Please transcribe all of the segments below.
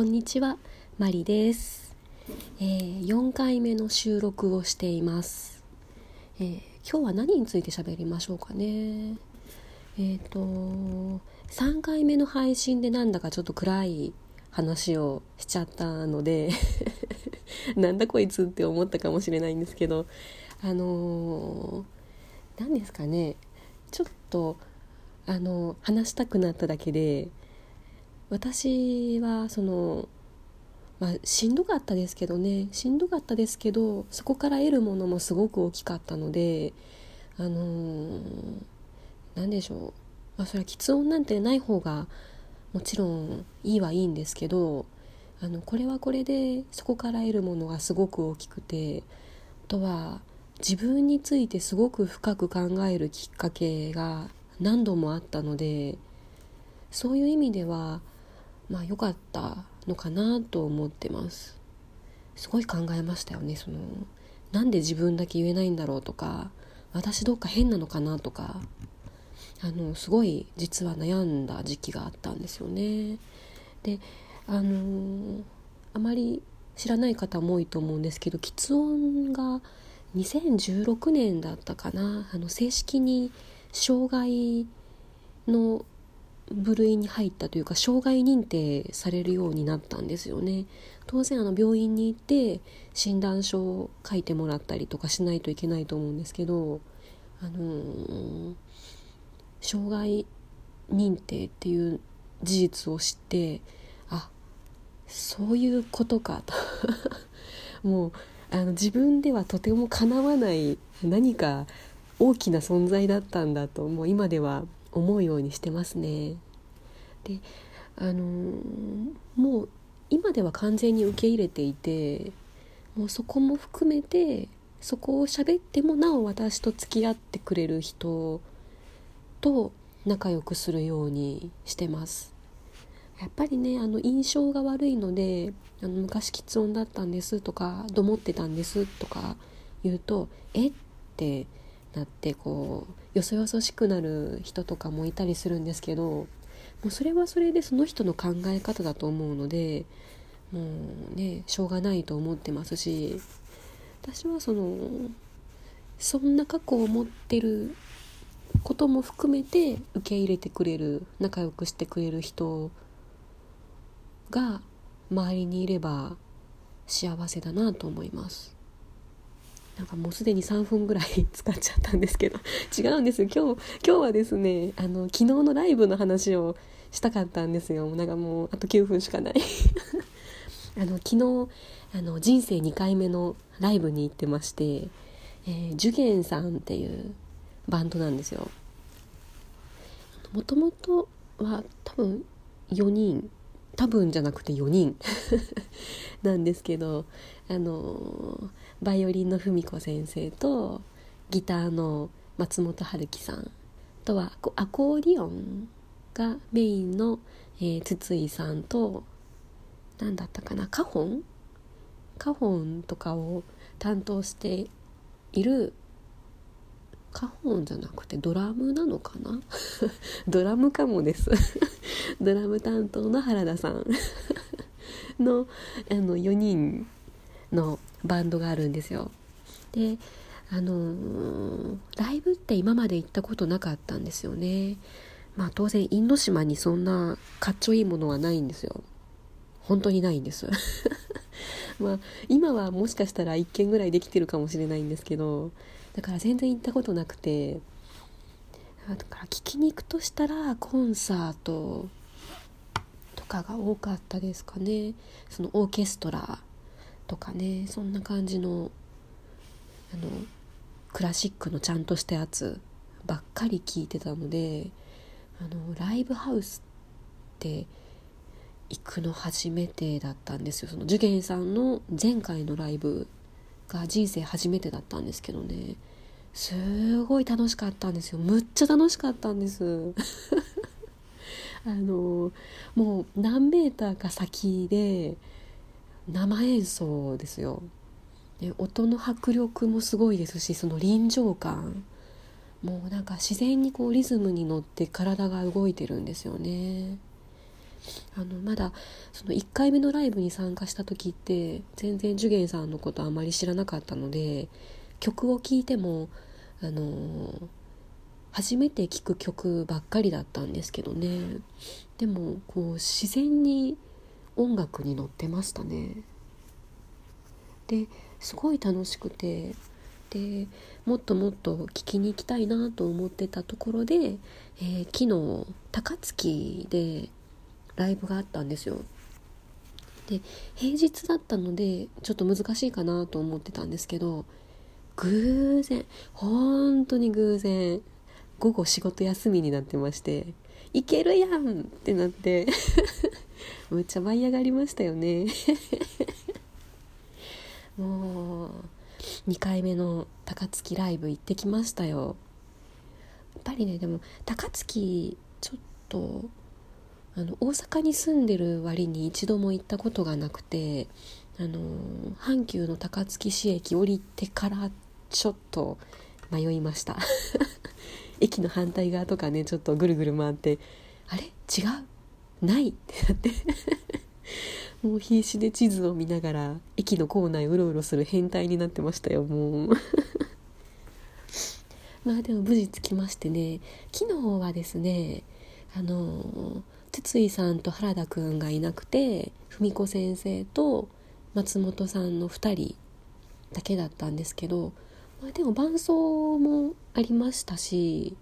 こんにちは、マリです、えー4回目の収録をしています、えー今日は何について喋りましょうかね。えっ、と3回目の配信でなんだかちょっと暗い話をしちゃったので なんだこいつって思ったかもしれないんですけどあのー何ですかね。ちょっとあの話したくなっただけで私はそのまあしんどかったですけどね。しんどかったですけどそこから得るものもすごく大きかったのであのー何でしょう、まあ、それは喫音なんてない方がもちろんいいはいいんですけどあのこれはこれでそこから得るものがすごく大きくてあとは自分についてすごく深く考えるきっかけが何度もあったのでそういう意味ではまあ良かったのかなと思ってます。すごい考えましたよね。そのなんで自分だけ言えないんだろうとか私どっか変なのかなとかあのすごい実は悩んだ時期があったんですよね。であのあまり知らない方も多いと思うんですけど喫音が2016年だったかな。あの正式に障害の部類に入ったというか障害認定されるようになったんですよね。当然あの病院に行って診断書を書いてもらったりとかしないといけないと思うんですけどあのー障害認定っていう事実を知ってあそういうことかと。もうあの自分ではとてもかなわない何か大きな存在だったんだともう今では思うようにしてますね。であのーもう今では完全に受け入れていてもうそこも含めてそこを喋ってもなお私と付き合ってくれる人と仲良くするようにしてます。やっぱりねあの印象が悪いのであの昔喫音だったんですとかどもってたんですとか言うとえってなってこうよそよそしくなる人とかもいたりするんですけどもうそれはそれでその人の考え方だと思うのでもうねしょうがないと思ってますし私はそのそんな過去を持ってることも含めて受け入れてくれる仲良くしてくれる人が周りにいれば幸せだなと思います。なんかもうすでに3分ぐらい 使っちゃったんですけど違うんです。今日今日はですねあの昨日のライブの話をしたかったんですよ。なんかもうあと9分しかない。あの昨日あの人生2回目のライブに行ってまして、えー、ジュゲンさんっていうバンドなんですよ。もともとは多分4人多分じゃなくて4人。なんですけどあのバイオリンの文子先生とギターの松本春樹さんとはアコーディオンがメインの、えー筒井さんと何だったかなカホン？カホンとかを担当しているカホンじゃなくてドラムなのかな？ドラムかもです。ドラム担当の原田さんのあの4人のバンドがあるんですよ。であのーライブって今まで行ったことなかったんですよね。まあ当然因島にそんなかっちょいいものはないんですよ。本当にないんです。まあ今はもしかしたら1軒ぐらいできてるかもしれないんですけどだから全然行ったことなくてだから聞きに行くとしたらコンサートとかが多かったですかね。そのオーケストラとかね。そんな感じのあのクラシックのちゃんとしたやつばっかり聞いてたのであのライブハウスって行くの初めてだったんですよ。その受験さんの前回のライブが人生初めてだったんですけどね。すごい楽しかったんですよ。むっちゃ楽しかったんです。あのもう何メーターか先で生演奏ですよ。で音の迫力もすごいですしその臨場感。もうなんか自然にこうリズムに乗って体が動いてるんですよね。あのまだその1回目のライブに参加した時って全然ジュゲンさんのことあまり知らなかったので曲を聴いてもあの初めて聴く曲ばっかりだったんですけどね。でもこう自然に音楽に乗ってましたね。ですごい楽しくてでもっともっと聞きに行きたいなと思ってたところで、えー、昨日高槻でライブがあったんですよで平日だったのでちょっと難しいかなと思ってたんですけど偶然本当に偶然午後仕事休みになってまして「いけるやん!」ってなって むっちゃ舞い上がりましたよね もう2回目の高槻ライブ行ってきましたよやっぱりねでも高槻ちょっとあの大阪に住んでる割に一度も行ったことがなくてあの阪急の高槻市駅降りてからちょっと迷いました。駅の反対側とかねちょっとぐるぐる回ってあれ？違う？ない？ってなって。もう必死で地図を見ながら駅の構内うろうろする変態になってましたよもう。まあでも無事着きましてね。昨日はですねあの筒井さんと原田くんがいなくて文子先生と松本さんの2人だけだったんですけど、まあ、でも伴奏もありましたし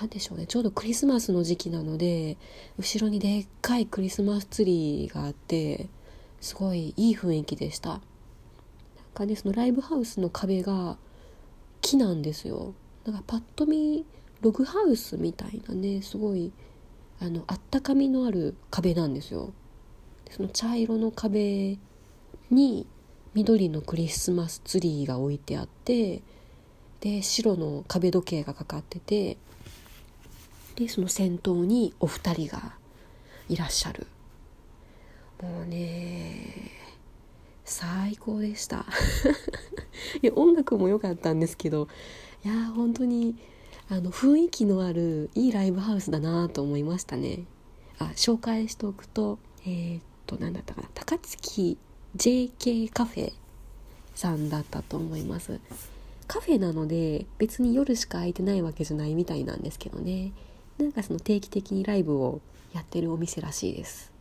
何でしょうねちょうどクリスマスの時期なので後ろにでっかいクリスマスツリーがあってすごいいい雰囲気でした。なんかねそのライブハウスの壁が木なんですよ。なんかパッと見ログハウスみたいなねすごいあのあったかみのある壁なんですよ。その茶色の壁に緑のクリスマスツリーが置いてあってで白の壁時計がかかっててでその先頭にお二人がいらっしゃる。もうね最高でした。いや音楽も良かったんですけどいや本当にあの雰囲気のあるいいライブハウスだなと思いましたね。あ紹介しておくとえー、っと何だったかな。高槻 JK カフェさんだったと思います。カフェなので別に夜しか空いてないわけじゃないみたいなんですけどね。なんかその定期的にライブをやってるお店らしいです。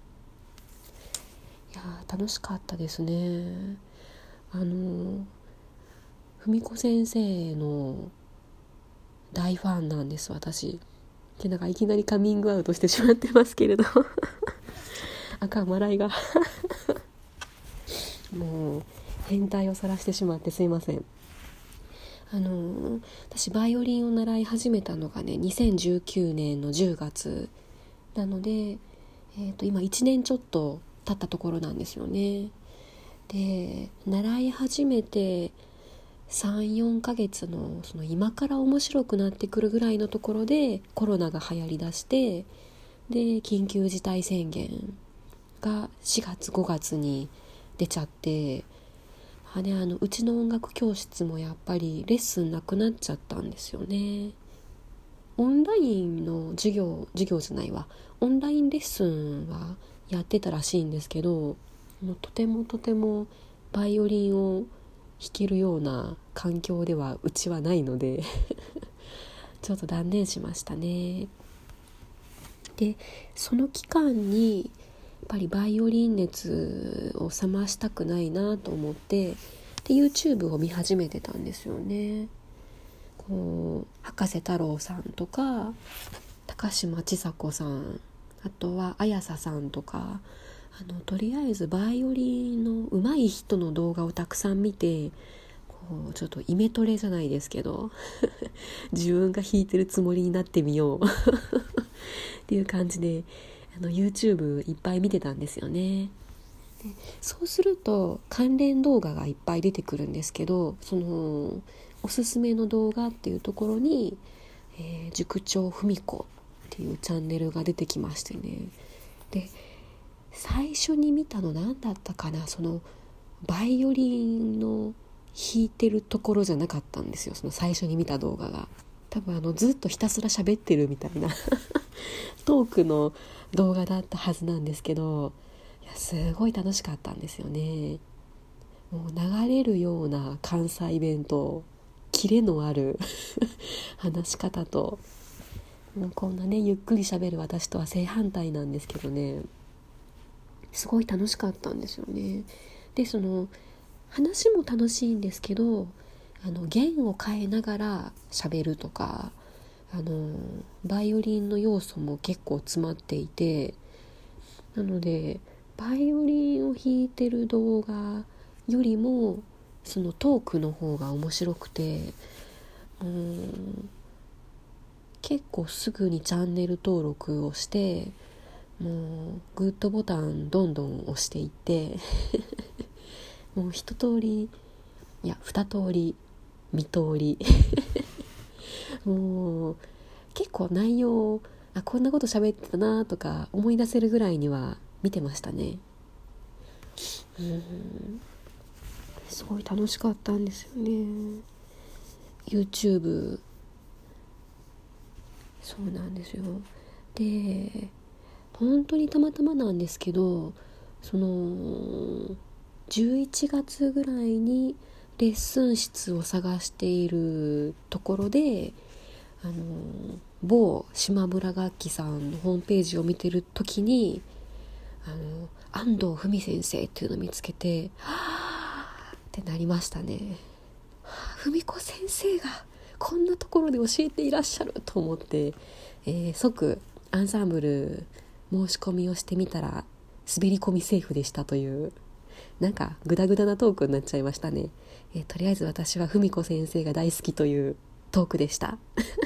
いや楽しかったですね。あの文子先生の大ファンなんです私。でなんかいきなりカミングアウトしてしまってますけれど。赤笑いが。もう変態を晒してしまってすいません。あの私バイオリンを習い始めたのがね2019年の10月なので、えー、と今1年ちょっと経ったところなんですよね。で習い始めて34ヶ月のその今から面白くなってくるぐらいのところでコロナが流行りだしてで緊急事態宣言が4月5月に出ちゃってあねあのうちの音楽教室もやっぱりレッスンなくなっちゃったんですよね。オンラインの授業授業じゃないわ。オンラインレッスンはやってたらしいんですけどとてもとてもバイオリンを弾けるような環境ではうちはないので ちょっと断念しましたねでその期間にやっぱりバイオリン熱を冷ましたくないなと思ってで YouTube を見始めてたんですよね。こう博士太郎さんとか高嶋ちさ子さんあとは綾瀬さんとかあのとりあえずバイオリンの上手い人の動画をたくさん見てこうちょっとイメトレじゃないですけど 自分が弾いてるつもりになってみよう っていう感じであの YouTube いっぱい見てたんですよね。でそうすると関連動画がいっぱい出てくるんですけどそのおすすめの動画っていうところに、えー、塾長文子っていうチャンネルが出てきましてねで最初に見たの何だったかな？そのバイオリンの弾いてるところじゃなかったんですよ。その最初に見た動画が。多分あのずっとひたすら喋ってるみたいな。トークの動画だったはずなんですけどいやすごい楽しかったんですよね。もう流れるような関西弁とキレのある 話し方ともうこんなねゆっくりしゃべる私とは正反対なんですけどね。すごい楽しかったんですよね。でその話も楽しいんですけどあの弦を変えながら喋るとかあのバイオリンの要素も結構詰まっていてなのでバイオリンを弾いてる動画よりもそのトークの方が面白くてうん結構すぐにチャンネル登録をしてもうグッドボタンどんどん押していって もう一通りいや二通り三通り もう結構内容あこんなこと喋ってたなとか思い出せるぐらいには見てましたね。うん。すごい楽しかったんですよね。YouTube そうなんですよ。で本当にたまたまなんですけどその11月ぐらいにレッスン室を探しているところであの某島村楽器さんのホームページを見てる時にあの安藤文先生っていうのを見つけてはあってなりましたね。文子先生がこんなところで教えていらっしゃると思って、えー、即アンサンブル申し込みをしてみたら滑り込みセーフでしたというなんかグダグダなトークになっちゃいましたね、えー、とりあえず私は文子先生が大好きというトークでした。